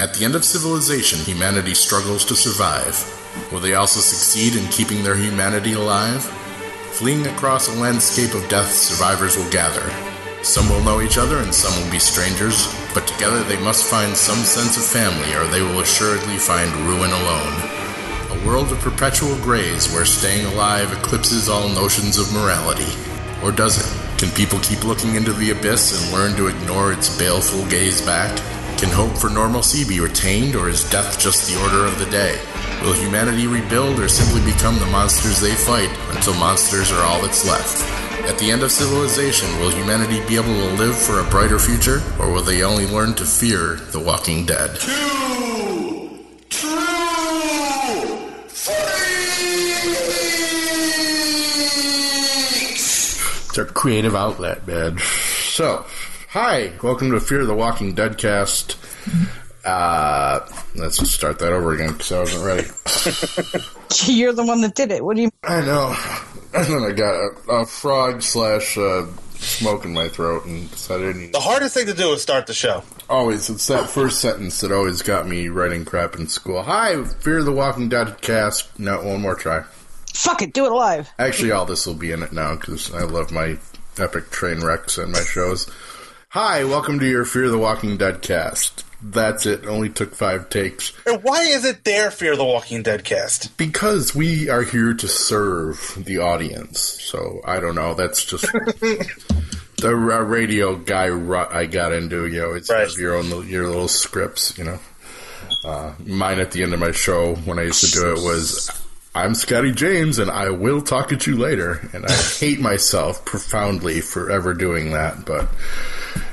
At the end of civilization, humanity struggles to survive. Will they also succeed in keeping their humanity alive? Fleeing across a landscape of death, survivors will gather. Some will know each other and some will be strangers, but together they must find some sense of family or they will assuredly find ruin alone. A world of perpetual grays where staying alive eclipses all notions of morality. Or does it? Can people keep looking into the abyss and learn to ignore its baleful gaze back? Can hope for normalcy be retained, or is death just the order of the day? Will humanity rebuild or simply become the monsters they fight until monsters are all that's left? At the end of civilization, will humanity be able to live for a brighter future, or will they only learn to fear the walking dead? Two, true, freaks. It's our creative outlet, man. So, hi, welcome to Fear the Walking Dead cast. Uh, let's just start that over again because I wasn't ready. You're the one that did it. What do you? I know. And then I got a, a frog slash uh, smoke in my throat and decided I didn't. The hardest thing to do is start the show. Always, it's that first sentence that always got me writing crap in school. Hi, Fear the Walking Dead cast. No, one more try. Fuck it, do it live. Actually, all this will be in it now because I love my epic train wrecks and my shows. Hi, welcome to your Fear the Walking Dead cast. That's it. Only took five takes. And why is it their Fear the Walking Dead cast? Because we are here to serve the audience. So I don't know. That's just the uh, radio guy rut I got into. You know, it's Right. your own little- your little scripts. You know, uh, mine at the end of my show when I used to do it was. I'm Scotty James, and I will talk at you later. And I hate myself profoundly for ever doing that, but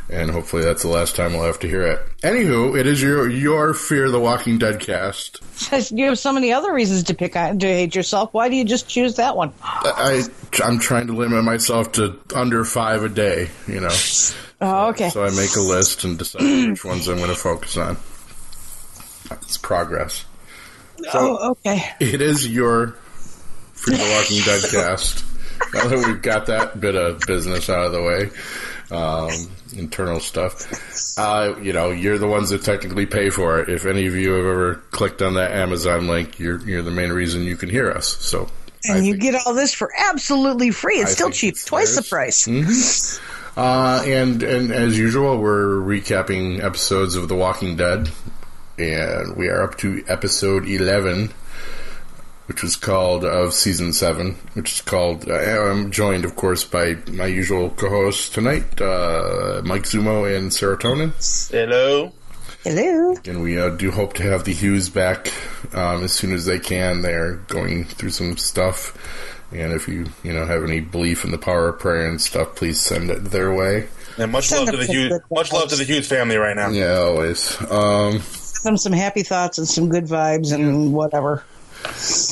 and hopefully that's the last time we'll have to hear it. Anywho, it is your your Fear the Walking Dead cast. You have so many other reasons to pick on, to hate yourself. Why do you just choose that one? I I'm trying to limit myself to under five a day. You know, Oh, okay. so I make a list and decide which ones I'm going to focus on. It's progress. oh, okay. It is your Fear the Walking Dead cast. Now that we've got that bit of business out of the way, um, internal stuff, uh, you know, you're the ones that technically pay for it. If any of you have ever clicked on that Amazon link, you're you're the main reason you can hear us. So, I And you think- get all this for absolutely free. It's I still cheap, it's twice the price. Uh, and and as usual, we're recapping episodes of The Walking Dead, and we are up to episode eleven, which was called of season seven, which is called. Uh, I'm joined, of course, by my usual co-hosts tonight, uh, Mike Zumo and Serotonin, Hello. Hello. and we uh, do hope to have the Hughes back um, as soon as they can. They're going through some stuff. And if you you know have any belief in the power of prayer and stuff, please send it their way. And much Send love to the some Hughes. Much love to the Hughes family right now. Yeah, always. Um, Some some happy thoughts and some good vibes and whatever.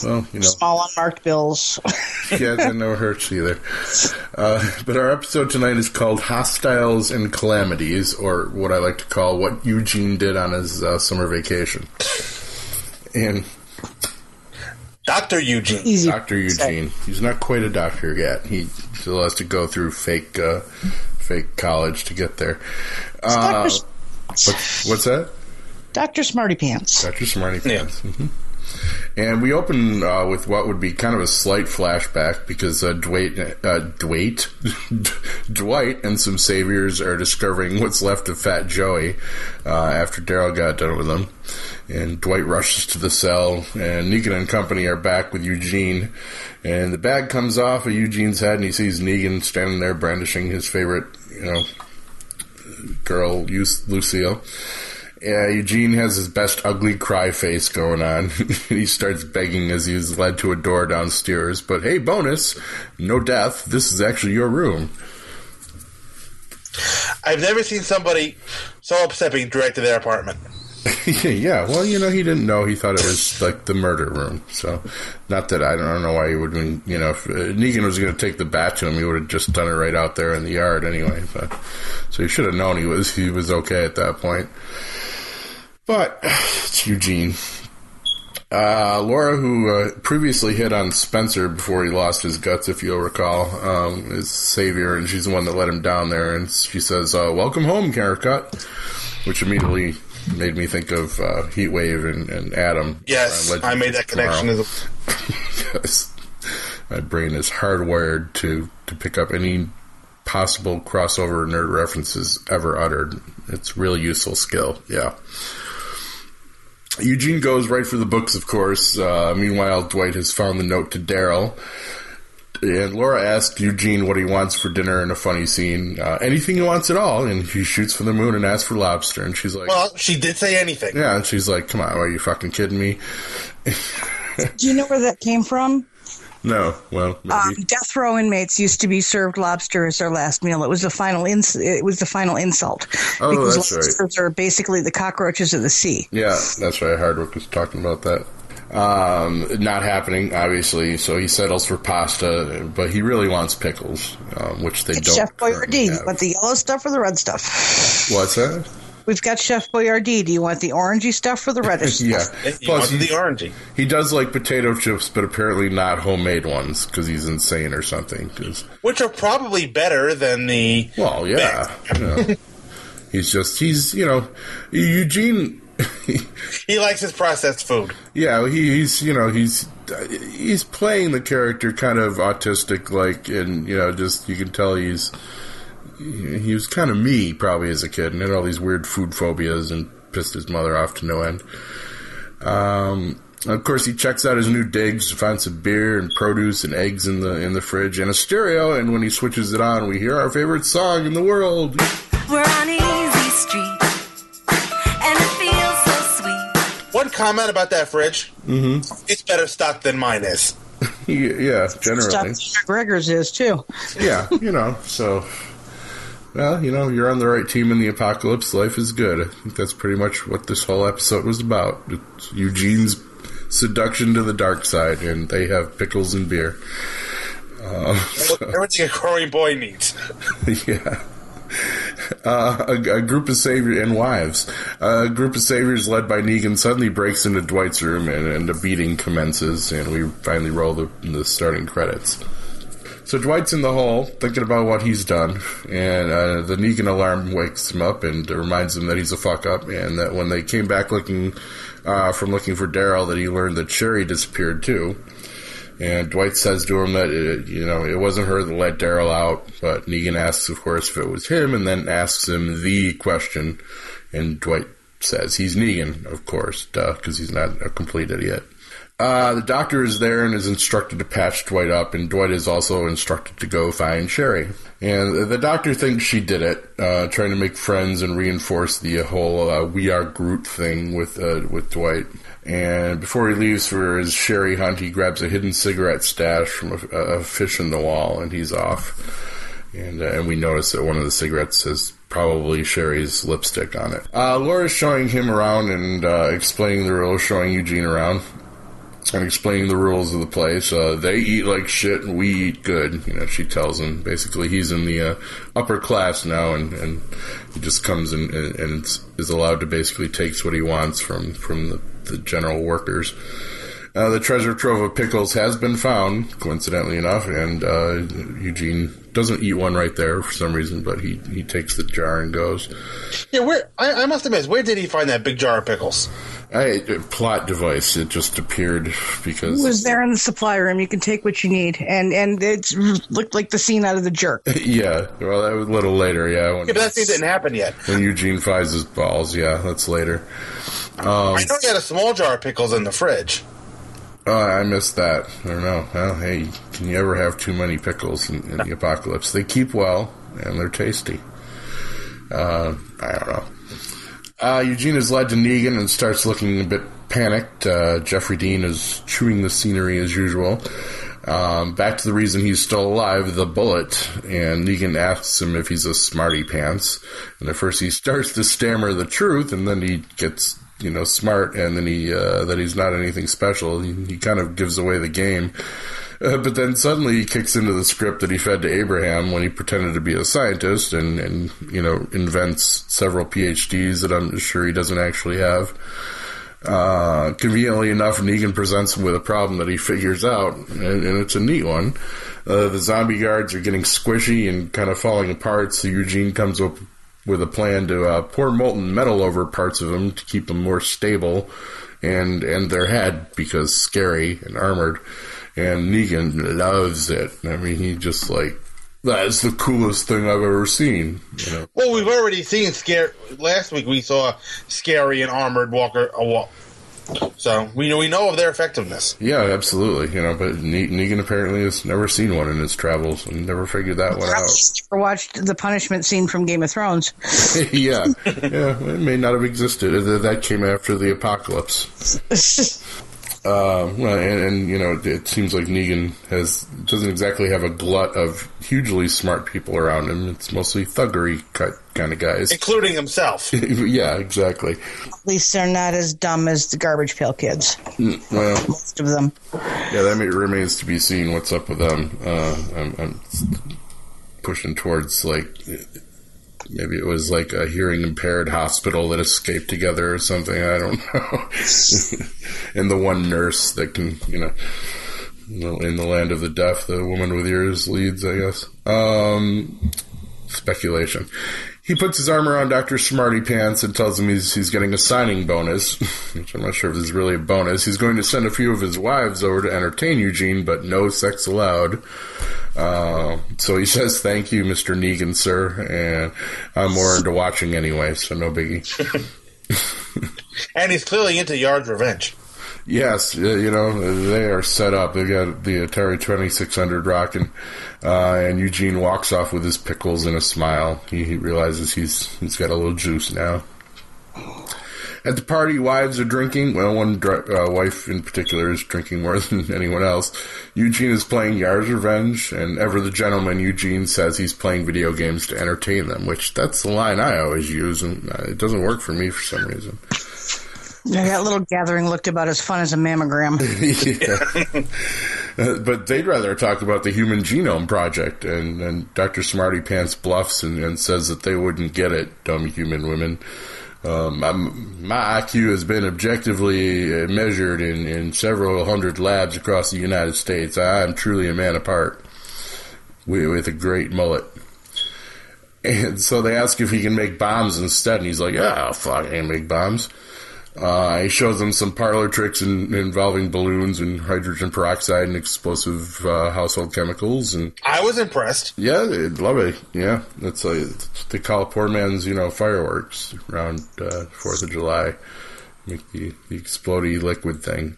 Well, you know, Small unmarked bills. yeah, that never hurts either. Uh, but our episode tonight is called Hostiles and Calamities, or what I like to call what Eugene did on his uh, summer vacation. And Doctor Eugene. Easy. Dr. Eugene, he's not quite a doctor yet. He still has to go through fake, uh, fake college to get there. Uh, Dr. what's, what's that? Dr. Smarty Pants. Dr. Smarty Yeah. Pants. And we open uh, with what would be kind of a slight flashback because uh, Dwight, uh, Dwight, Dwight, and some saviors are discovering what's left of Fat Joey uh, after Daryl got done with him. And Dwight rushes to the cell, and Negan and company are back with Eugene. And the bag comes off of Eugene's head, and he sees Negan standing there brandishing his favorite, you know, girl, Lu- Lucille. Yeah, Eugene has his best ugly cry face going on. he starts begging as he's led to a door downstairs. But hey, bonus, no death. This is actually your room. I've never seen somebody so upset being dragged to their apartment. yeah, well, you know, he didn't know. He thought it was like the murder room. So, not that I don't, know why he would have been, you know, if uh, Negan was going to take the bat to him, he would have just done it right out there in the yard anyway. But, so he should have known he was, he was okay at that point. But, it's Eugene. Uh, Laura, who uh, previously hit on Spencer before he lost his guts, if you'll recall, um, is savior, and she's the one that let him down there. And she says, uh, "Welcome home, haircut," which immediately made me think of uh, Heatwave and, and Atom. Yes, uh, I made that connection. As Yes. My brain is hardwired to, to pick up any possible crossover nerd references ever uttered. It's a really useful skill, yeah. Eugene goes right for the books, of course. Uh, meanwhile, Dwight has found the note to Daryl. And Laura asks Eugene what he wants for dinner in a funny scene. Uh, anything he wants at all. And he shoots for the moon and asks for lobster. And she's like, well, she did say anything. yeah. And she's like, come on, are you fucking kidding me? Do you know where that came from? No. Well, maybe. Um, death row inmates used to be served lobster as their last meal. It was the final ins- It was the final insult. Oh, because that's right. lobsters are basically the cockroaches of the sea. Yeah, that's right. Hardwick was talking about that. Um, not happening, obviously. So he settles for pasta, but he really wants pickles, um, which they It's don't. Chef Boyardee. Want the yellow stuff or the red stuff? What's that? We've got Chef Boyardee. Do you want the orangey stuff or the reddish Yeah. stuff? You Plus, he, the orangey. he does like potato chips, but apparently not homemade ones because he's insane or something. 'cause- Which are probably better than the. well, yeah, you know. he's just he's you know Eugene. He likes his processed food. Yeah, he, he's you know he's he's playing the character kind of autistic, like, and you know, just you can tell he's he was kind of me probably as a kid, and had all these weird food phobias, and pissed his mother off to no end. Um, of course, he checks out his new digs, finds some beer and produce and eggs in the in the fridge and a stereo. And when he switches it on, we hear our favorite song in the world. We're on Easy Street, and it feels so sweet. One comment about that fridge. Mm-hmm. It's better stocked than mine is. yeah, generally. Stuff Gregor's is too. yeah, you know, so well, you know, you're on the right team in the apocalypse. Life is good. I think that's pretty much what this whole episode was about. It's Eugene's seduction to the dark side, and they have pickles and beer. Uh, so- Everything a growing boy needs. yeah. Uh, a, a group of saviors and wives. a group of saviors led by Negan suddenly breaks into Dwight's room and, and a beating commences, and we finally roll the, the starting credits. So Dwight's in the hole, thinking about what he's done, and uh, the Negan alarm wakes him up and reminds him that he's a fuck up, and that when they came back looking uh, from looking for Daryl, that he learned that Sherry disappeared too. And Dwight says to him that it, you know it wasn't her that let Daryl out, but Negan asks, of course, if it was him, and then asks him the question, and Dwight says he's Negan, of course, because he's not a complete idiot. Uh, the doctor is there and is instructed to patch Dwight up, and Dwight is also instructed to go find Sherry. And the doctor thinks she did it, uh, trying to make friends and reinforce the whole uh, "we are Groot" thing with uh, with Dwight. And before he leaves for his Sherry hunt, he grabs a hidden cigarette stash from a, a fish in the wall, and he's off. And, uh, and we notice that one of the cigarettes has probably Sherry's lipstick on it. Uh, Laura's showing him around and uh, explaining the rules, showing Eugene around and explaining the rules of the place. Uh, they eat like shit and we eat good. You know, she tells him basically he's in the uh, upper class now, and, and he just comes and, and is allowed to basically takes what he wants from from the, the general workers. Uh, the treasure trove of pickles has been found, coincidentally enough, and uh, Eugene doesn't eat one right there for some reason, but he, he takes the jar and goes. Yeah, where I, I must admit, where did he find that big jar of pickles? I, plot device. It just appeared because It was there in the supply room. You can take what you need, and and it looked like the scene out of the jerk. yeah. Well, that was a little later. Yeah, when, Yeah, but that scene didn't happen yet. when Eugene finds his balls. Yeah, that's later. Um, I know he had a small jar of pickles in the fridge. oh, I missed that. I don't know. Well, hey, can you ever have too many pickles in, in the apocalypse? They keep well and they're tasty. Uh, I don't know. Uh, Eugene is led to Negan and starts looking a bit panicked. Uh, Jeffrey Dean is chewing the scenery as usual. Um, back to the reason he's still alive, the bullet. And Negan asks him if he's a smarty pants. And at first he starts to stammer the truth, and then he gets, you know, smart, and then he, uh, that he's not anything special. He, he kind of gives away the game. Uh, but then suddenly he kicks into the script that he fed to Abraham when he pretended to be a scientist and, and you know, invents several PhDs that I'm sure he doesn't actually have. Uh, conveniently enough, Negan presents him with a problem that he figures out, and, and it's a neat one. Uh, the zombie guards are getting squishy and kind of falling apart, so Eugene comes up with a plan to uh, pour molten metal over parts of them to keep them more stable and and their head because scary and armored. And Negan loves it. I mean, he just like that is the coolest thing I've ever seen. You know? Well, we've already seen scare. Last week we saw scary and armored Walker. Uh, A walk. So we know we know of their effectiveness. Yeah, absolutely. You know, but Ne- Negan apparently has never seen one in his travels and never figured that one out. Or watched the punishment scene from Game of Thrones. yeah, yeah, it may not have existed. That- That came after the apocalypse. Uh, well, and, and you know, it seems like Negan has doesn't exactly have a glut of hugely smart people around him. It's mostly thuggery cut kind of guys. including himself. yeah, exactly. At least they're not as dumb as the Garbage Pail Kids. Well, Most of them. yeah, that may, remains to be seen. What's up with them? Uh, I'm, I'm pushing towards like maybe it was like a hearing impaired hospital that escaped together or something. I don't know. and the one nurse that can, you know, in the land of the deaf, the woman with ears leads, I guess. Um, speculation. He puts his arm around Dr. Smarty Pants and tells him he's, he's getting a signing bonus, which I'm not sure if this is really a bonus. He's going to send a few of his wives over to entertain Eugene, but no sex allowed. Uh, so he says, thank you, Mr. Negan, sir, and I'm more into watching anyway, so no biggie. and he's clearly into Yar's Revenge. Yes, you know they are set up. They got the Atari Twenty Six Hundred rocking, uh, and Eugene walks off with his pickles and a smile. He, he realizes he's he's got a little juice now. At the party, wives are drinking. Well, one uh, wife in particular is drinking more than anyone else. Eugene is playing Yar's Revenge, and ever the gentleman, Eugene says he's playing video games to entertain them, which that's the line I always use, and uh, it doesn't work for me for some reason. Yeah, that little gathering looked about as fun as a mammogram. yeah. Uh, but they'd rather talk about the Human Genome Project, and, and Dr. Smarty Pants bluffs and, and says that they wouldn't get it, dumb human women. Um, my IQ has been objectively uh, measured in, in several hundred labs across the United States. I am truly a man apart with, with a great mullet. And so they ask if he can make bombs instead, and he's like, "Yeah, fuck, I can make bombs." Uh, he shows them some parlor tricks in, involving balloons and hydrogen peroxide and explosive uh, household chemicals, and I was impressed. yeah, love it. Yeah, that's like they call poor man's, you know, fireworks around uh, Fourth of July. Make the, the explodey liquid thing.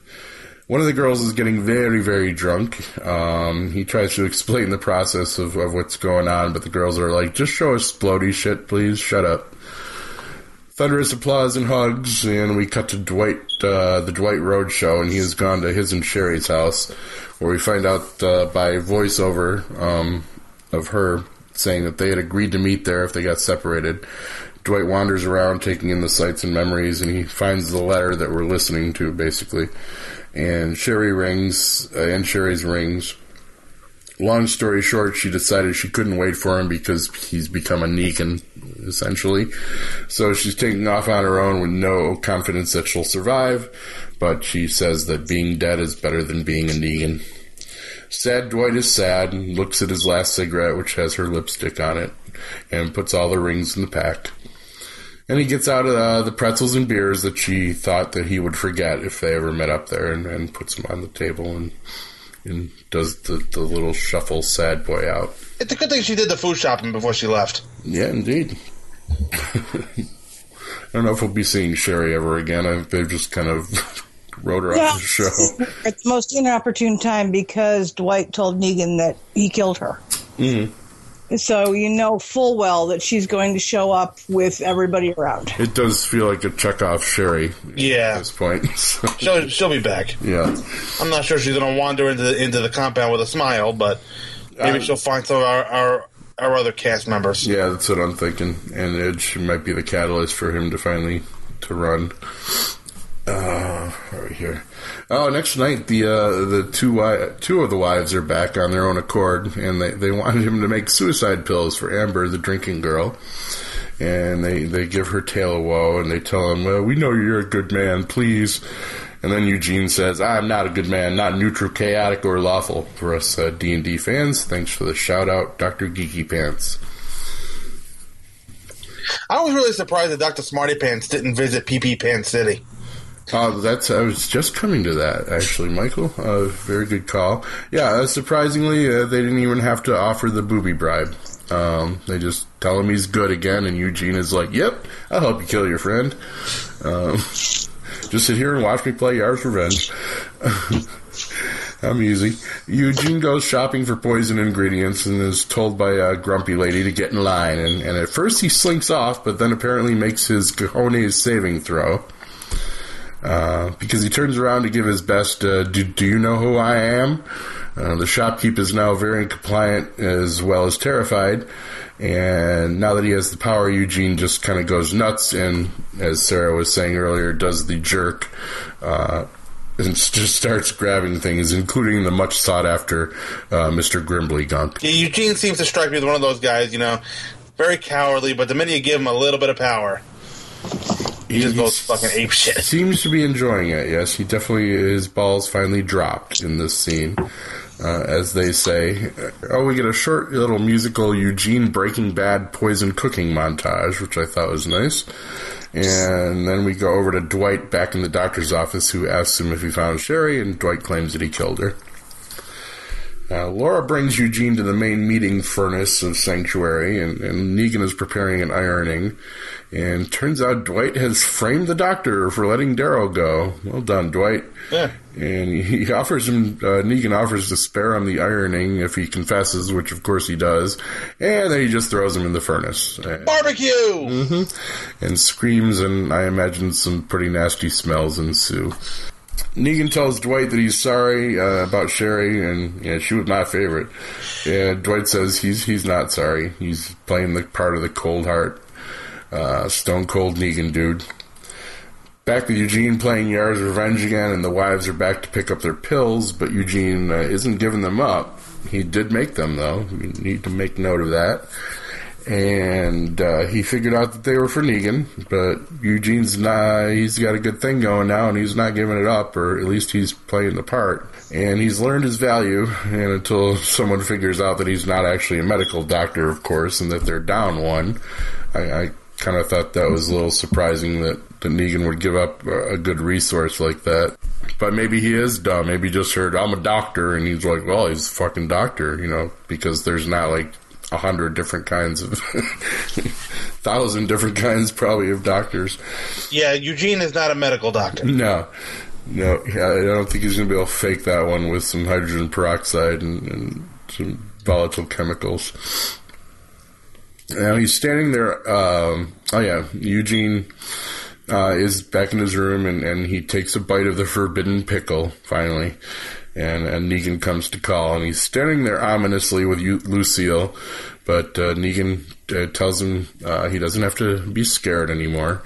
One of the girls is getting very, very drunk. Um, he tries to explain the process of, of what's going on, but the girls are like, "Just show us splody shit, please. Shut up." Thunderous applause and hugs, and we cut to Dwight, uh, the Dwight Road show, and he has gone to his and Sherry's house, where we find out uh, by voiceover um, of her saying that they had agreed to meet there if they got separated. Dwight wanders around taking in the sights and memories, and he finds the letter that we're listening to, basically. And Sherry rings, uh, and Sherry's rings. Long story short, she decided she couldn't wait for him because he's become a Negan, essentially. So she's taking off on her own with no confidence that she'll survive, but she says that being dead is better than being a Negan. Sad Dwight is sad and looks at his last cigarette, which has her lipstick on it, and puts all the rings in the pack. And he gets out uh, the pretzels and beers that she thought that he would forget if they ever met up there, and, and puts them on the table and and does the, the little shuffle sad boy out. It's a good thing she did the food shopping before she left. Yeah, indeed. I don't know if we'll be seeing Sherry ever again. I, they've just kind of wrote her off the show. At the most inopportune time because Dwight told Negan that he killed her. Mhm. So you know full well that she's going to show up with everybody around. It does feel like a Chekhov Sherry Yeah. at this point. So, she'll she'll be back. yeah. I'm not sure she's gonna wander into the, into the compound with a smile, but maybe Um, she'll find some of our, our our other cast members. Yeah, that's what I'm thinking. And Edge might be the catalyst for him to finally to run. Uh, right here. Oh, next night the uh, the two two of the wives are back on their own accord, and they, they wanted him to make suicide pills for Amber, the drinking girl. And they, they give her tale of woe, and they tell him, "Well, we know you're a good man, please." And then Eugene says, "I'm not a good man, not neutral, chaotic, or lawful." For us uh, D and D fans, thanks for the shout out, Doctor Geeky Pants. I was really surprised that Dr. Smarty Pants didn't visit PP Pan City. Uh, that's I was just coming to that actually, Michael. Uh, very good call. Yeah, uh, surprisingly, uh, they didn't even have to offer the booby bribe. Um, they just tell him he's good again, and Eugene is like, "Yep, I'll help you kill your friend. Um, just sit here and watch me play Yar's Revenge." I'm easy. Eugene goes shopping for poison ingredients and is told by a grumpy lady to get in line. And, and at first he slinks off, but then apparently makes his cojones saving throw. Uh, because he turns around to give his best, uh, do, do you know who I am? Uh, the shopkeep is now very compliant as well as terrified. And now that he has the power, Eugene just kind of goes nuts and, as Sarah was saying earlier, does the jerk. Uh, and just starts grabbing things, including the much sought after uh, Mr. Grimbly Gump. Eugene seems to strike me as one of those guys, you know, very cowardly, but the minute you give him a little bit of power, he just goes fucking ape shit. Seems to be enjoying it. Yes, he definitely his balls finally dropped in this scene, uh, as they say. Oh, we get a short little musical Eugene Breaking Bad poison cooking montage, which I thought was nice. And then we go over to Dwight back in the doctor's office, who asks him if he found Sherry, and Dwight claims that he killed her. Uh, Laura brings Eugene to the main meeting furnace of Sanctuary, and, and Negan is preparing an ironing. And turns out Dwight has framed the doctor for letting Daryl go. Well done, Dwight. Yeah. And he offers him, uh, Negan offers to spare him the ironing if he confesses, which of course he does. And then he just throws him in the furnace. Barbecue! and screams, and I imagine some pretty nasty smells ensue. Negan tells Dwight that he's sorry uh, about Sherry, and yeah, she was my favorite. And Dwight says he's he's not sorry. He's playing the part of the cold heart, uh, stone cold Negan dude. Back with Eugene playing Yar's Revenge again, and the wives are back to pick up their pills, but Eugene uh, isn't giving them up. He did make them, though. You need to make note of that. And uh, he figured out that they were for Negan, but Eugene's not, he's got a good thing going now, and he's not giving it up, or at least he's playing the part. And he's learned his value, and until someone figures out that he's not actually a medical doctor, of course, and that they're down one, I, I kind of thought that was a little surprising that, that Negan would give up a, a good resource like that. But maybe he is dumb. Maybe he just heard, I'm a doctor, and he's like, well, he's a fucking doctor, you know, because there's not like a hundred different kinds of, thousand different kinds probably of doctors. Yeah, Eugene is not a medical doctor. No. No, yeah, I don't think he's going to be able to fake that one with some hydrogen peroxide and, and some volatile chemicals. Now he's standing there. Um, oh yeah, Eugene uh, is back in his room, and, and he takes a bite of the forbidden pickle finally. And, and Negan comes to call, and he's standing there ominously with you, Lucille. But uh, Negan uh, tells him uh, he doesn't have to be scared anymore.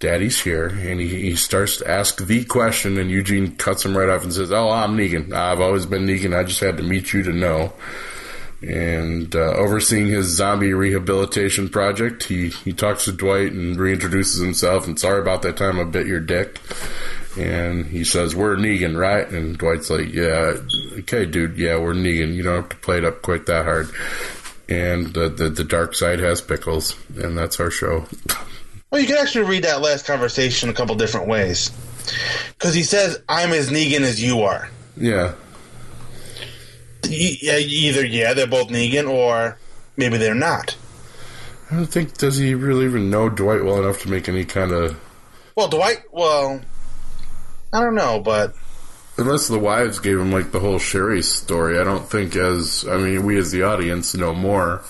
Daddy's here, and he, he starts to ask the question, and Eugene cuts him right off and says, "Oh, I'm Negan. I've always been Negan. I just had to meet you to know." and uh, overseeing his zombie rehabilitation project. He he talks to Dwight and reintroduces himself. And sorry about that time I bit your dick. And he says, "We're Negan, right?" And Dwight's like, "Yeah, okay, dude. Yeah, we're Negan. You don't have to play it up quite that hard." And the the, the dark side has pickles, and that's our show. Well, you can actually read that last conversation a couple different ways. Because he says, I'm as Negan as you are. Yeah, E- yeah, either, yeah, they're both Negan, or maybe they're not. I don't think does he really even know Dwight well enough to make any kind of Well, Dwight, well, I don't know, but Unless the wives gave him like the whole Sherry story, I don't think as I mean we as the audience know more.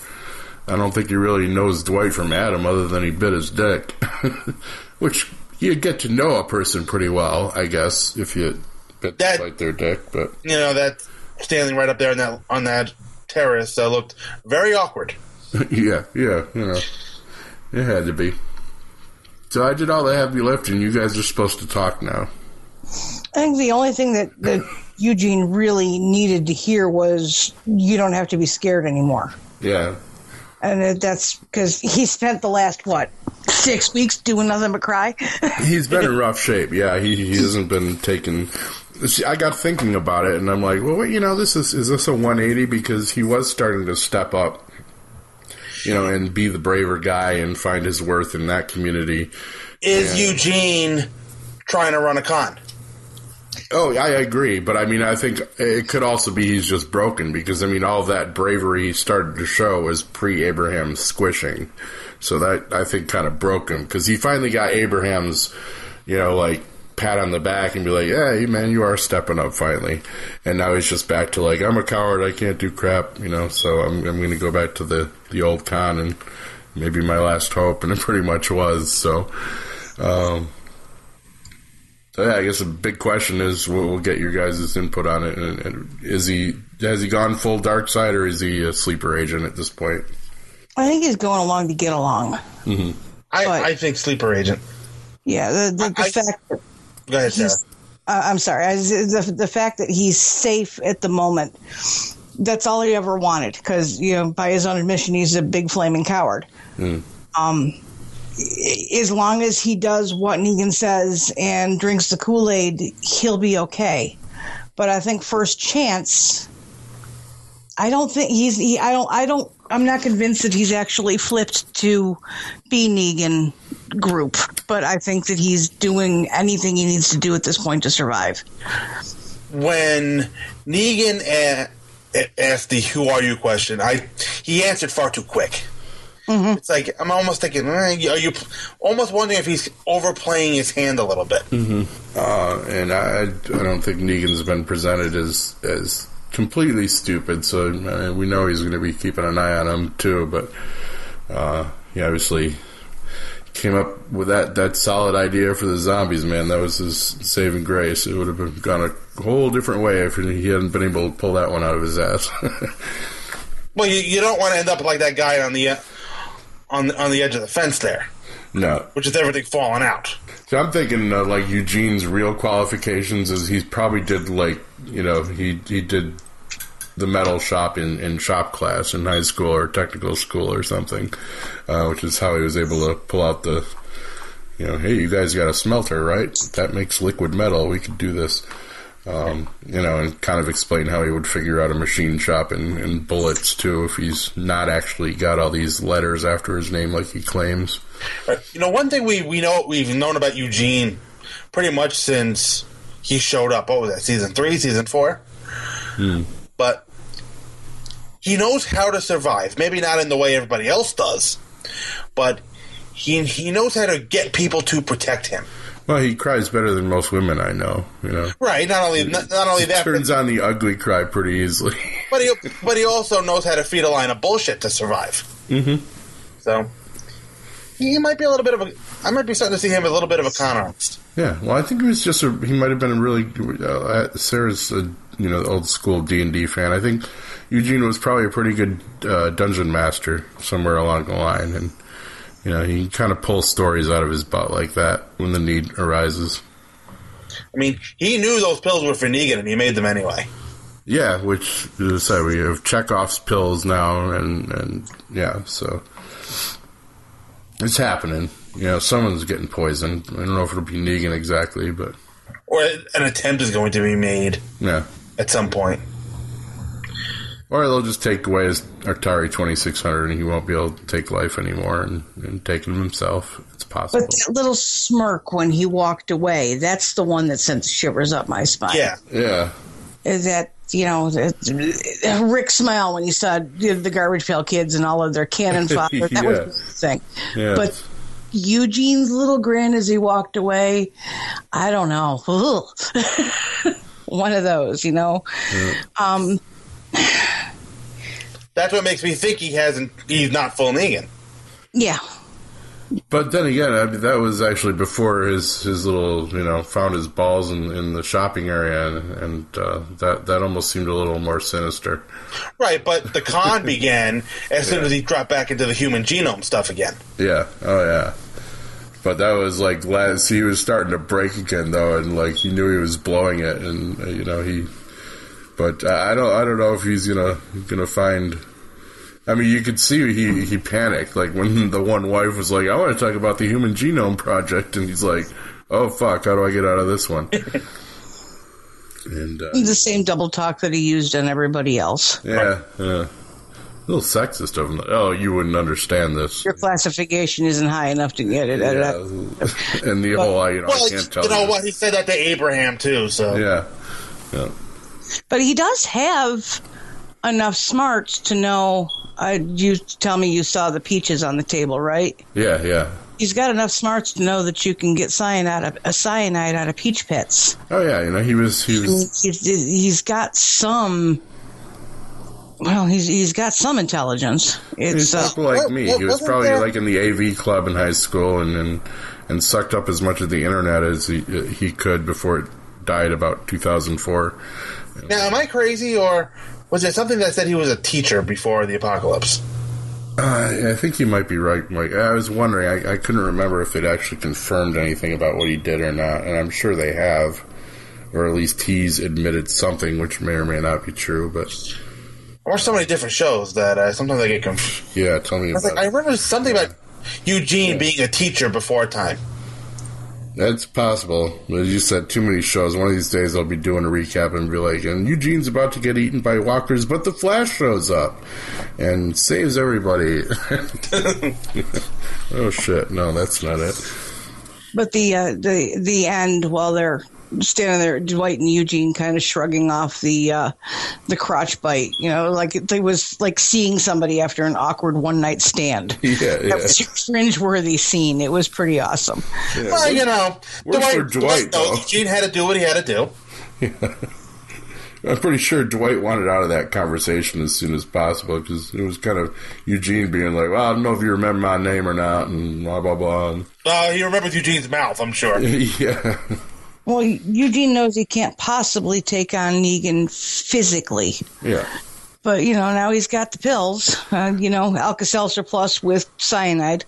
I don't think he really knows Dwight from Adam other than he bit his dick. Which you get to know a person pretty well, I guess, if you bit That- like their dick, but you know that standing right up there on that on that terrace uh, looked very awkward. yeah, yeah, you know. It had to be. So I did all the heavy lifting. You guys are supposed to talk now. I think the only thing that, that Eugene really needed to hear was you don't have to be scared anymore. Yeah. And that's because he spent the last, what, six weeks doing nothing but cry? He's been in rough shape. Yeah, he he hasn't been taken. See, I got thinking about it, and I'm like, well, wait, you know, this is is this a 180 because he was starting to step up you know, and be the braver guy and find his worth in that community. Is Yeah. Eugene trying to run a con? Oh, I agree, but I mean, I think it could also be he's just broken because I mean, all that bravery he started to show was pre Abraham squishing, so that I think kind of broke him because he finally got Abraham's, you know, like pat on the back and be like, hey, man, you are stepping up finally," and now he's just back to like, "I'm a coward, I can't do crap," you know, so I'm I'm going to go back to the the old con and maybe my last hope, and it pretty much was so. Um, so yeah, I guess a big question is we'll, we'll get your guys' input on it. And, and is he has he gone full dark side or is he a sleeper agent at this point? I think he's going along to get along. I, But- I think sleeper agent. Yeah, the, the, the I- fact that Go ahead, Sarah. uh, I'm sorry, I, the, the fact that he's safe at the moment, that's all he ever wanted. Because, you know, by his own admission, he's a big flaming coward. Um, i- as long as he does what Negan says and drinks the Kool Aid, he'll be okay. But I think first chance, I don't think he's. He, I don't. I don't. I'm not convinced that he's actually flipped to be Negan group. But I think that he's doing anything he needs to do at this point to survive. when Negan asked the "Who are you?" question, I he answered far too quick. It's like I'm almost thinking, eh, are you almost wondering if he's overplaying his hand a little bit? Uh, and I, I don't think Negan's been presented as as completely stupid. So I mean, we know he's going to be keeping an eye on him too. But uh, he obviously came up with that that solid idea for the zombies. Man, that was his saving grace. It would have been gone a whole different way if he hadn't been able to pull that one out of his ass. Well, you, you don't want to end up like that guy on the uh, on the, on the edge of the fence there, no. which is everything falling out. So I'm thinking uh, like Eugene's real qualifications is he probably did like you know he he did the metal shop in, in shop class in high school or technical school or something, uh, which is how he was able to pull out the you know hey you guys got a smelter right that makes liquid metal we could do this. Um, you know, and kind of explain how he would figure out a machine shop and, and bullets too if he's not actually got all these letters after his name like he claims. Right. You know, one thing we we know we've known about Eugene pretty much since he showed up. What was that? Season three, season four. But he knows how to survive. Maybe not in the way everybody else does, but he he knows how to get people to protect him. Well, he cries better than most women I know. You know, Right. Not only not, not only that, turns on the ugly cry pretty easily. but he but he also knows how to feed a line of bullshit to survive. Mm-hmm. So he might be a little bit of a. I might be starting to see him as a little bit of a con artist. yeah, well, I think he was just a. He might have been a really. Uh, Sarah's a you know old school D and D fan. I think Eugene was probably a pretty good uh, dungeon master somewhere along the line, and you know he kind of pulls stories out of his butt like that when the need arises. I mean, he knew those pills were for Negan, and he made them anyway. Yeah, which as I we have Chekhov's pills now, and and yeah, so it's happening. You know, someone's getting poisoned. I don't know if it'll be Negan exactly, but Or an attempt is going to be made yeah. at some point. Or they'll just take away his Atari 2600 and he won't be able to take life anymore and, and take him himself. It's possible. But that little smirk when he walked away, that's the one that sent shivers up my spine. Yeah. yeah. Is that, you know, the- Rick smile when he saw you the Garbage Pail Kids and all of their cannon fodder. That Yeah. was the thing. Yeah. But Eugene's little grin as he walked away, I don't know. One of those, you know. Um, That's what makes me think he hasn't. He's not full Negan. yeah. But then again, I mean, that was actually before his, his little, you know, found his balls in, in the shopping area, and, and uh, that that almost seemed a little more sinister. Right, but the con began as soon as he dropped back into the human genome stuff again. Yeah. Oh yeah. But that was like last. He was starting to break again though, and like he knew he was blowing it, and uh, you know he. But I I don't. I don't know if he's gonna gonna find. I mean, you could see he he panicked like when the one wife was like, "I want to talk about the Human Genome Project," and he's like, "Oh fuck, how do I get out of this one?" and uh, The same double talk that he used on everybody else. yeah, yeah. little sexist of him. Oh, you wouldn't understand this. Your classification isn't high enough to get it. Yeah. and the whole, you know, Well, I can't tell you know you. what? He said that to Abraham too. So Yeah. Yeah. But he does have enough smarts to know. Uh, you tell me you saw the peaches on the table, right? Yeah, yeah. He's got enough smarts to know that you can get cyanide out of, a cyanide out of peach pits. Oh yeah, you know, he was he was he's, he's got some. Well, he's he's got some intelligence. he's It's uh, like me. He was probably there- like in the AV club in high school and and, and sucked up as much of the internet as he he could before it died about 2004. Now, am I crazy or was it something that said he was a teacher before the apocalypse? Uh, I think you might be right, Mike. I was wondering. I, I couldn't remember if they'd actually confirmed anything about what he did or not, and I'm sure they have, or at least he's admitted something, which may or may not be true. But I watch so many different shows that uh, sometimes I get confused. yeah, tell me I about like, I remember something about Eugene being a teacher before time. That's possible. As you said, too many shows. One of these days, I'll be doing a recap and be like, "And Eugene's about to get eaten by walkers, but the Flash shows up and saves everybody." oh shit! No, that's not it. but the uh, the the end while they're standing there, Dwight and Eugene kind of shrugging off the uh, the crotch bite. You know, like it, it was like seeing somebody after an awkward one night stand. Yeah, That yeah. was a cringe-worthy scene. It was pretty awesome. Well, you know, works for Dwight, no, though. Eugene had to do what he had to do. Yeah. I'm pretty sure Dwight wanted out of that conversation as soon as possible because it was kind of Eugene being like, "Well, I don't know if you remember my name or not," and blah blah blah. Uh, he remembers Eugene's mouth, I'm sure. yeah, Well, Eugene knows he can't possibly take on Negan physically. yeah. But, you know, now he's got the pills, uh, you know, Alka-Seltzer Plus with cyanide.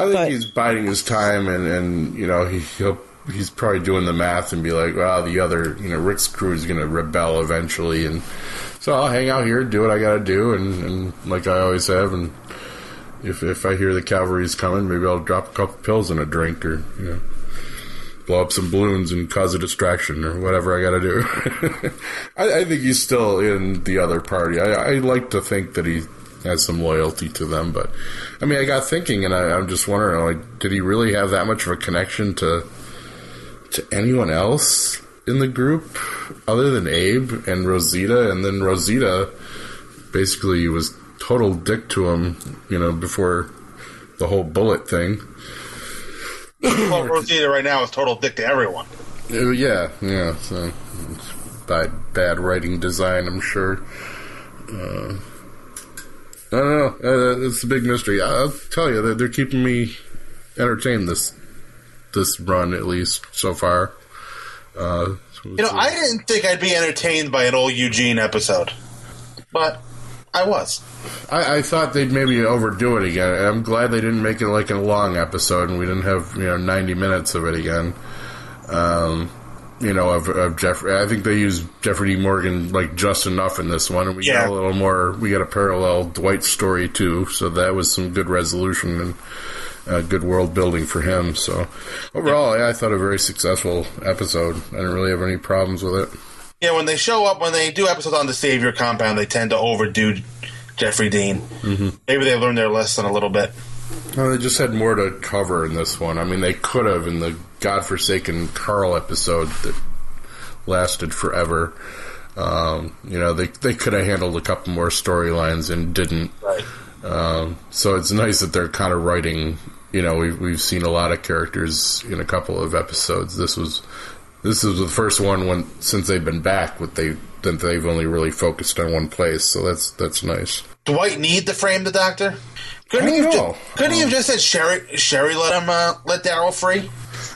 I think But- he's biding his time, and, and you know he, he'll he's probably doing the math and be like, well, the other you know Rick's crew is going to rebel eventually, and so I'll hang out here, and do what I got to do, and, and like I always have, and if if I hear the cavalry's coming, maybe I'll drop a couple pills in a drink, or you know. Blow up some balloons and cause a distraction, or whatever I got to do. I, I think he's still in the other party. I, I like to think that he has some loyalty to them, but I mean, I got thinking, and I, I'm just wondering, like, did he really have that much of a connection to to anyone else in the group other than Abe and Rosita? And then Rosita basically was total dick to him, you know, before the whole bullet thing. Well, Rosita right now is total dick to everyone. Uh, yeah, yeah. So bad, bad writing design, I'm sure. Uh, I don't know. Uh, it's a big mystery. I'll tell you, they're, they're keeping me entertained this this run at least so far. Uh, You know, I didn't think I'd be entertained by an old Eugene episode, but I was. I, I thought they'd maybe overdo it again. I'm glad they didn't make it like a long episode and we didn't have you know 90 minutes of it again. Um, you know, of, of Jeffrey. I think they used Jeffrey D. Morgan like just enough in this one, and we Yeah. got a little more. We got a parallel Dwight story too, so that was some good resolution and uh, good world building for him. So overall, yeah, I thought a very successful episode. I didn't really have any problems with it. Yeah, when they show up, when they do episodes on the Savior compound, they tend to overdo Jeffrey Dean. Mm-hmm. Maybe they learned their lesson a little bit. No, they just had more to cover in this one. I mean, they could have in the godforsaken Carl episode that lasted forever. Um, you know, they they could have handled a couple more storylines and didn't. Right. Um, so it's nice that they're kind of writing. You know, we've we've seen a lot of characters in a couple of episodes. This was this is the first one when since they've been back. What they that they've only really focused on one place. So that's that's nice. Dwight need to frame the doctor? Couldn't I he don't have know. ju- couldn't he have just said Sherry Sherry let him uh, let Daryl free?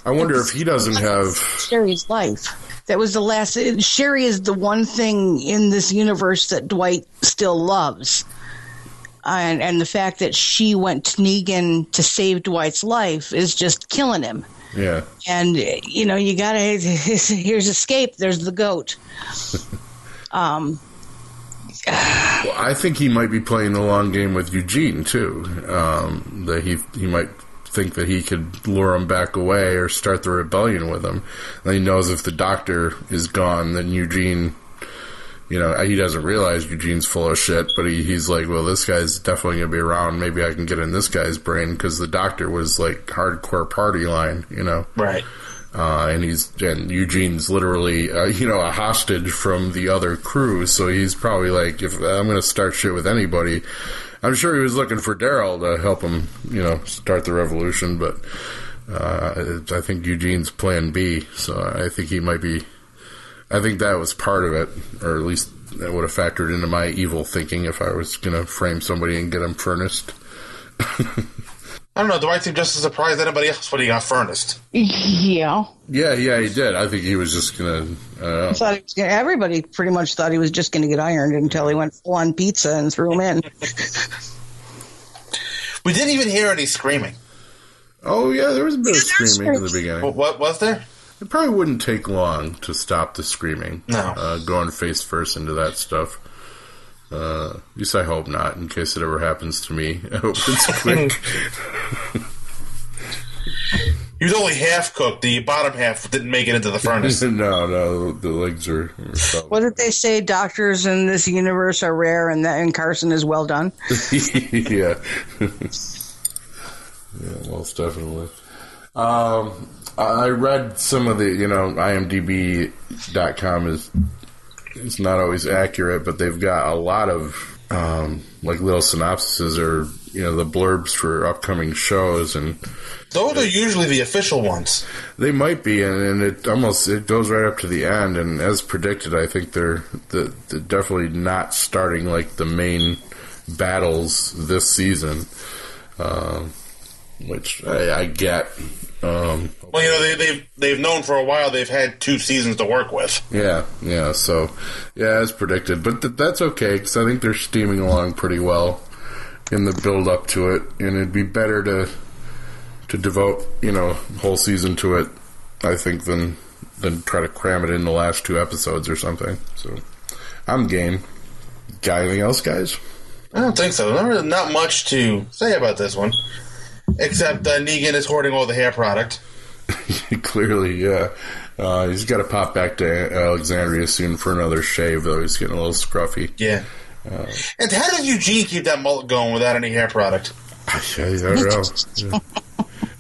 I wonder if he doesn't have. Sherry's life. That was the last. Sherry is the one thing in this universe that Dwight still loves, and and the fact that she went to Negan to save Dwight's life is just killing him. Yeah. And you know, you gotta. Here's escape. There's the goat. Um, Well, I think he might be playing the long game with Eugene too. Um, that he he might think that he could lure him back away or start the rebellion with him. And he knows if the doctor is gone, then Eugene, you know, he doesn't realize Eugene's full of shit, but he, he's like, well, this guy's definitely going to be around. Maybe I can get in this guy's brain because the doctor was like hardcore party line, you know. Right. Uh, and he's and Eugene's literally uh, you know a hostage from the other crew, so he's probably like, if I'm going to start shit with anybody, I'm sure he was looking for Daryl to help him, you know, start the revolution. But uh, I think Eugene's Plan B, so I think he might be. I think that was part of it, or at least that would have factored into my evil thinking if I was going to frame somebody and get him furnace. I don't know. Dwight seemed just as surprised as anybody else when he got furnace. Yeah. Yeah, yeah, he did. I think he was just going to. I thought he was gonna, everybody pretty much thought he was just going to get ironed until he went full on pizza and threw him in. We didn't even hear any screaming. Oh yeah, there was a bit of Yeah, there's screaming in the beginning. What, what was there? It probably wouldn't take long to stop the screaming. No. Uh, going face first into that stuff. Uh, at least I hope not, in case it ever happens to me. I hope it's quick. He was only half cooked. The bottom half didn't make it into the furnace. no, no, the legs are. are. What did they say? Doctors in this universe are rare, and that and Carson is well done. yeah. yeah, most definitely. Um, I read some of the, you know, IMDb.com is it's not always accurate, but they've got a lot of um, like little synopsises or you know the blurbs for upcoming shows, and Those are usually the official ones. they might be, and, and it almost it goes right up to the end. And as predicted, I think they're, the they're definitely not starting like the main battles this season, um, which I, I get. Um, Well, you know, they, they've they've known for a while they've had two seasons to work with. yeah, yeah. So yeah, as predicted, but th- that's okay because I think they're steaming along pretty well in the build up to it, and it'd be better to to devote you know whole season to it. I think than than try to cram it in the last two episodes or something. So I'm game. Got anything else, guys? I don't think so. Not, really- not much to say about this one, except uh, Negan is hoarding all the hair product. Clearly, yeah. Uh, he's got to pop back to Alexandria soon for another shave, though. He's getting a little scruffy. Yeah. and how does Eugene keep that mullet going without any hair product? I don't know. Yeah.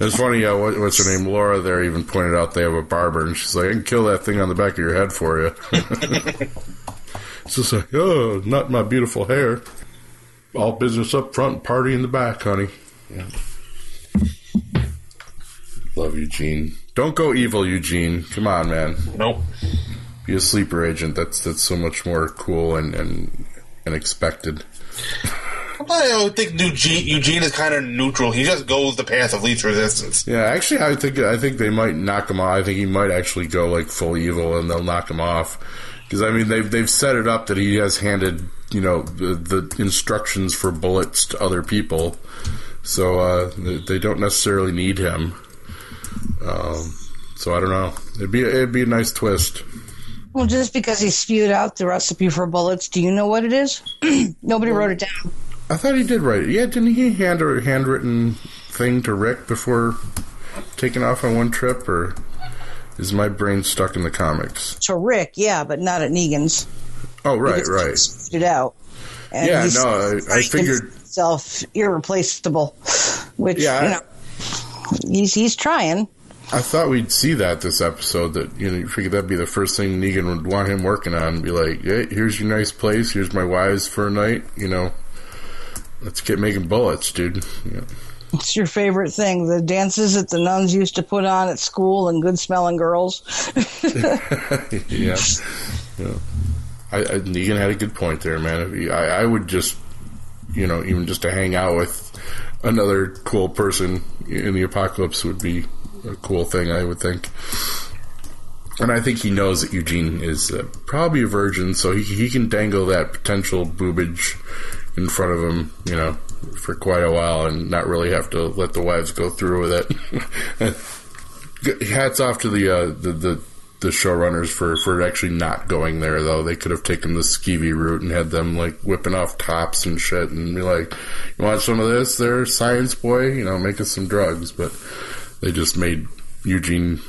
It's funny, uh, what, what's her name? Laura there even pointed out they have a barber, and she's like, I can kill that thing on the back of your head for you. it's just like, oh, not my beautiful hair. All business up front, party in the back, honey. Yeah. Love Eugene. Don't go evil, Eugene. Come on, man. Nope. Be a sleeper agent. That's that's so much more cool and and, and expected. I don't think Eugene, Eugene is kind of neutral. He just goes the path of least resistance. Yeah, actually, I think I think they might knock him off. I think he might actually go like full evil, and they'll knock him off. Because I mean, they've they've set it up that he has handed you know the, the instructions for bullets to other people, so uh, they don't necessarily need him. Um, so I don't know. It'd be it'd be a nice twist. Well, just because he spewed out the recipe for bullets, do you know what it is? Nobody wrote it down. I thought he did write it. Yeah, didn't he hand a handwritten thing to Rick before taking off on one trip, or is my brain stuck in the comics? To Rick, yeah, but not at Negan's. Oh, right, right. spewed it out. And Yeah, no, I- I figured- himself irreplaceable, which Yeah, you I- know, he's he's trying. I thought we'd see that this episode. That you know, you figured that'd be the first thing Negan would want him working on. Be like, hey, here's your nice place. Here's my wives for a night. You know, let's get making bullets, dude. Yeah. It's your favorite thing. The dances that the nuns used to put on at school and good smelling girls. yeah. yeah. I, I, Negan had a good point there, man. He, I, I would just, you know, even just to hang out with another cool person in the apocalypse would be a cool thing, I would think. And I think he knows that Eugene is uh, probably a virgin, so he he can dangle that potential boobage in front of him, you know, for quite a while, and not really have to let the wives go through with it. Hats off to the uh, the the, the showrunners for for actually not going there, though. They could have taken the skeevy route and had them like whipping off tops and shit, and be like, "You want some of this? There, science boy, you know, make us some drugs." But they just made Eugene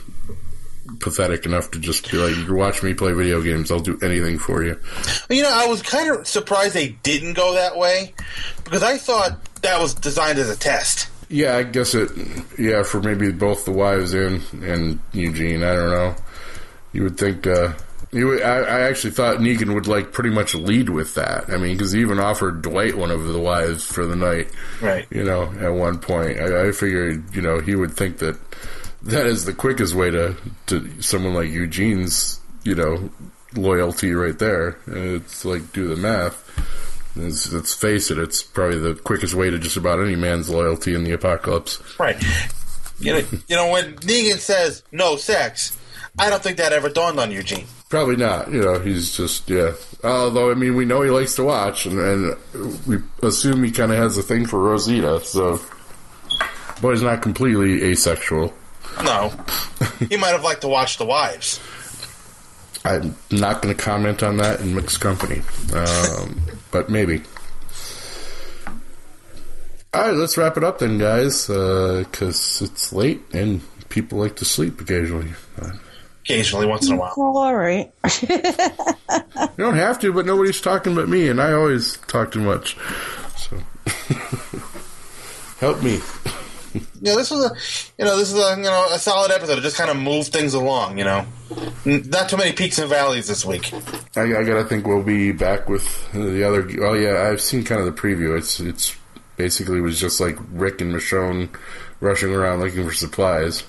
pathetic enough to just be like, you watch me play video games, I'll do anything for you. You know, I was kind of surprised they didn't go that way because I thought that was designed as a test. Yeah, I guess it. Yeah, for maybe both the wives and and Eugene. I don't know. You would think. uh you I, I actually thought Negan would like pretty much lead with that. I mean, because he even offered Dwight one of the wives for the night. Right. You know, at one point, I, I figured you know he would think that that is the quickest way to to someone like Eugene's you know loyalty right there. It's like do the math. Let's, let's face it, it's probably the quickest way to just about any man's loyalty in the apocalypse. Right. You know, you know when Negan says no sex, I don't think that ever dawned on Eugene. Probably not. You know, he's just yeah. Although I mean, we know he likes to watch, and, and we assume he kind of has a thing for Rosita. So, boy's not completely asexual. No, he might have liked to watch the wives. I'm not going to comment on that in mixed company, um, but maybe. All right, let's wrap it up then, guys, because it's late and people like to sleep occasionally. Occasionally, once in a while. All right. You don't have to, but nobody's talking but me, and I always talk too much. So, help me. Yeah, this was a, you know, this is a, you know, a solid episode. It just kind of moved things along. You know, N- not too many peaks and valleys this week. I, I gotta think we'll be back with the other. Oh yeah, I've seen kind of the preview. It's it's basically was just like Rick and Michonne rushing around looking for supplies.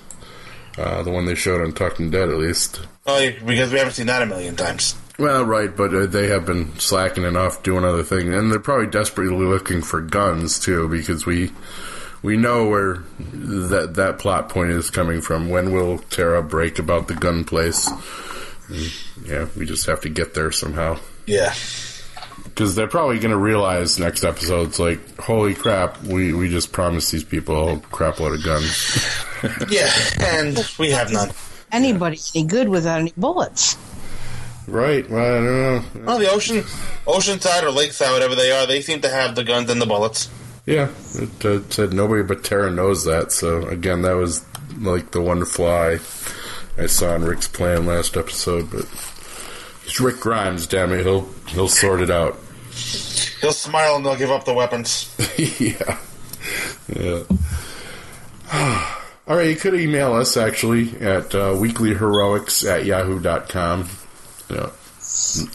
Uh, the one they showed on Talking Dead, at least. Oh, because we haven't seen that a million times. Well, right, but uh, they have been slacking enough doing other things, and they're probably desperately looking for guns too, because we we know where that that plot point is coming from. When will Tara break about the gun place? And, yeah, we just have to get there somehow. Yeah. Because they're probably going to realize next episode, it's like, holy crap, we, we just promised these people a crap load of guns. Yeah, and we have none. Anybody any good without any bullets? right, well, I don't know. Well, the ocean, oceanside or lakeside, whatever they are, they seem to have the guns and the bullets. Yeah, it uh, said nobody but Tara knows that. So again, that was like the one fly I saw in Rick's plan last episode. But it's Rick Grimes, damn it, he'll he'll sort it out. He'll smile and they'll give up the weapons. yeah, yeah. All right, you could email us actually at uh, weeklyheroics at yahoo.com. You know,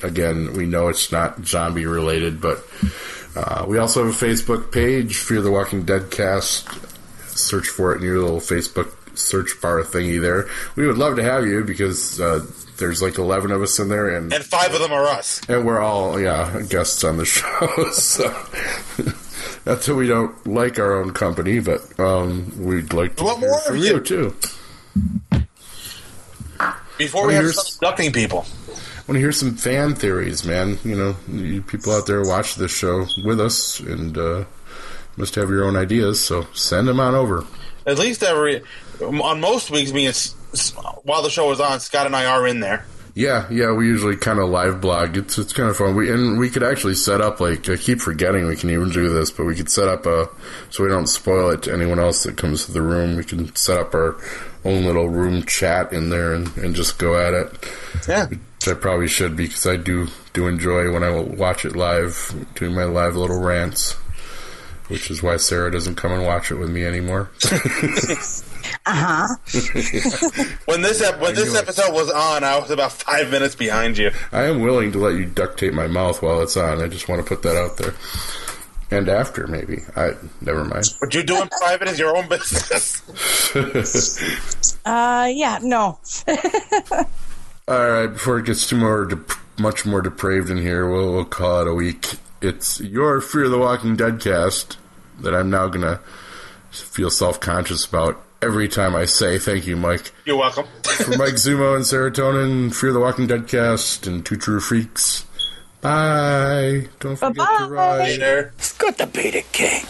again, we know it's not zombie related, but uh, we also have a Facebook page, Fear the Walking Dead cast. Search for it in your little Facebook search bar thingy there. We would love to have you because uh, there's like 11 of us in there, and And five of them are us. and we're all yeah guests on the show. So not that we don't like our own company, but um, we'd like to hear more from you you. too. Before we have here's- start abducting people. want to hear some fan theories, man. You know, you people out there watch this show with us and uh, must have your own ideas, so send them on over. At least every on most weeks, me while the show is on, Scott and I are in there. Yeah, yeah, we usually kind of live blog. It's it's kind of fun. We and we could actually set up like I keep forgetting we can even do this, but we could set up a so we don't spoil it to anyone else that comes to the room. We can set up our own little room chat in there and, and just go at it. Yeah. Which I probably should because I do do enjoy when I watch it live, doing my live little rants. Which is why Sara doesn't come and watch it with me anymore. Uh huh. When this ep- when this knew it. episode was on, I was about five minutes behind you. I am willing to let you duct tape my mouth while it's on. I just want to put that out there. And after, maybe. I never mind. What you do in private is your own business. Uh, yeah, no. All right, before it gets too more dep- much more depraved in here, we'll, we'll call it a week. It's your Fear of the Walking Dead cast that I'm now gonna feel self conscious about every time I say thank you, Mike. You're welcome. For Mike Zumo and Serotonin, Fear the Walking Dead cast, and Two True Freaks. Bye. Don't forget to Bye-bye. ride. Later. Scott the Beta King.